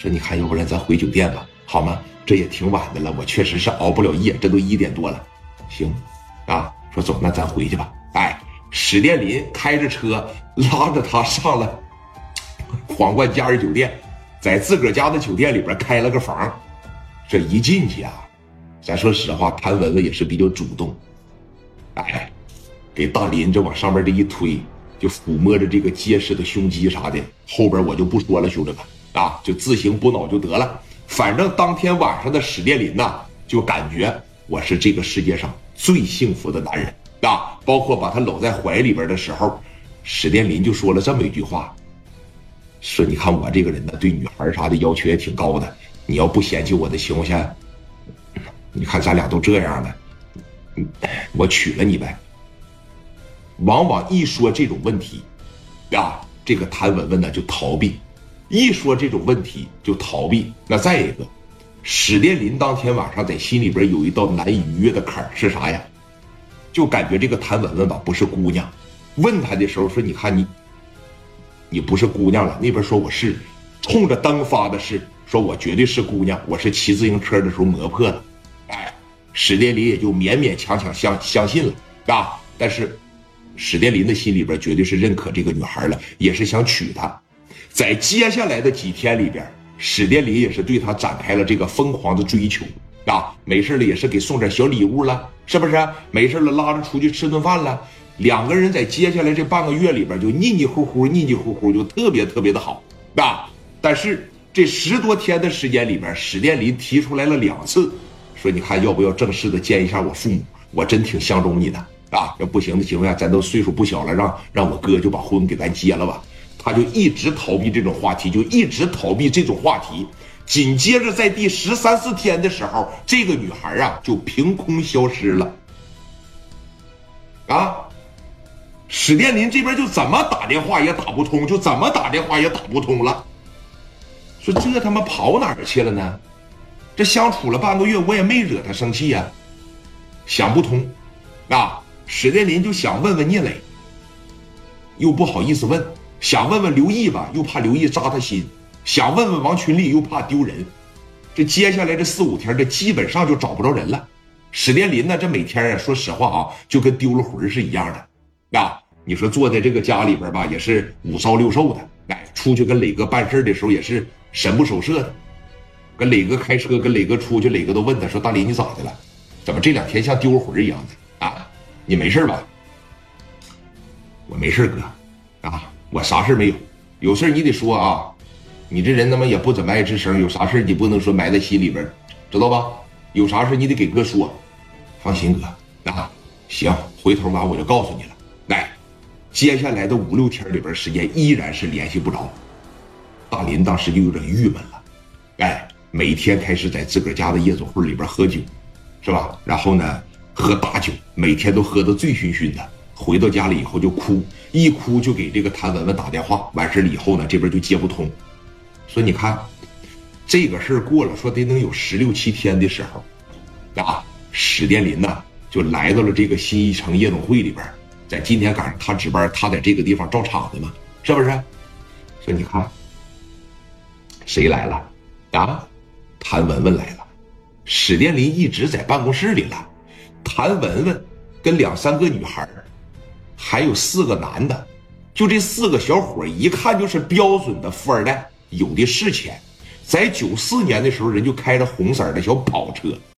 说你看，要不然咱回酒店吧，好吗？这也挺晚的了，我确实是熬不了夜，这都一点多了。行，啊，说走，那咱回去吧。哎，史殿林开着车拉着他上了 皇冠假日酒店，在自个儿家的酒店里边开了个房。这一进去啊，咱说实话，谭文文也是比较主动，哎，给大林这往上面这一推，就抚摸着这个结实的胸肌啥的。后边我就不说了，兄弟们啊，就自行补脑就得了。反正当天晚上的史殿林呐，就感觉我是这个世界上最幸福的男人啊！包括把他搂在怀里边的时候，史殿林就说了这么一句话：说你看我这个人呢，对女孩啥的要求也挺高的。你要不嫌弃我的情况下，你看咱俩都这样了，我娶了你呗。往往一说这种问题，啊，这个谭文文呢就逃避，一说这种问题就逃避。那再一个，史殿林当天晚上在心里边有一道难以逾越的坎是啥呀？就感觉这个谭文文吧不是姑娘。问他的时候说：“你看你，你不是姑娘了。”那边说我是，冲着灯发的誓。说我绝对是姑娘，我是骑自行车的时候磨破的，哎，史殿林也就勉勉强强相相信了，啊，但是史殿林的心里边绝对是认可这个女孩了，也是想娶她。在接下来的几天里边，史殿林也是对他展开了这个疯狂的追求，啊，没事了也是给送点小礼物了，是不是？没事了拉着出去吃顿饭了，两个人在接下来这半个月里边就腻腻乎乎、腻腻乎乎，就特别特别的好，啊，但是。这十多天的时间里边，史殿林提出来了两次，说：“你看要不要正式的见一下我父母？我真挺相中你的啊！要不行的情况下，咱都岁数不小了，让让我哥就把婚给咱结了吧。”他就一直逃避这种话题，就一直逃避这种话题。紧接着在第十三四天的时候，这个女孩啊就凭空消失了。啊，史殿林这边就怎么打电话也打不通，就怎么打电话也打不通了。说这他妈跑哪儿去了呢？这相处了半个月，我也没惹他生气呀。想不通，啊！史殿林就想问问聂磊，又不好意思问；想问问刘毅吧，又怕刘毅扎他心；想问问王群力，又怕丢人。这接下来这四五天，这基本上就找不着人了。史殿林呢，这每天啊，说实话啊，就跟丢了魂是一样的。啊，你说坐在这个家里边吧，也是五骚六瘦的。哎，出去跟磊哥办事的时候，也是。神不守舍的，跟磊哥开车，跟磊哥出去，磊哥都问他说：“大林，你咋的了？怎么这两天像丢了魂一样的啊？你没事吧？”我没事，哥，啊，我啥事没有。有事你得说啊，你这人他妈也不怎么爱吱声，有啥事你不能说埋在心里边，知道吧？有啥事你得给哥说。放心，哥，啊，行，回头完我就告诉你了。来，接下来的五六天里边时间依然是联系不着。大林当时就有点郁闷了，哎，每天开始在自个儿家的夜总会里边喝酒，是吧？然后呢，喝大酒，每天都喝得醉醺醺的。回到家里以后就哭，一哭就给这个谭文文打电话。完事了以后呢，这边就接不通，说你看，这个事儿过了，说得能有十六七天的时候，啊，史殿林呢就来到了这个新一城夜总会里边，在今天赶上他值班，他在这个地方照场子嘛，是不是？说你看。谁来了？啊，谭文文来了。史殿林一直在办公室里了。谭文文跟两三个女孩还有四个男的，就这四个小伙一看就是标准的富二代，有的是钱。在九四年的时候，人就开着红色的小跑车。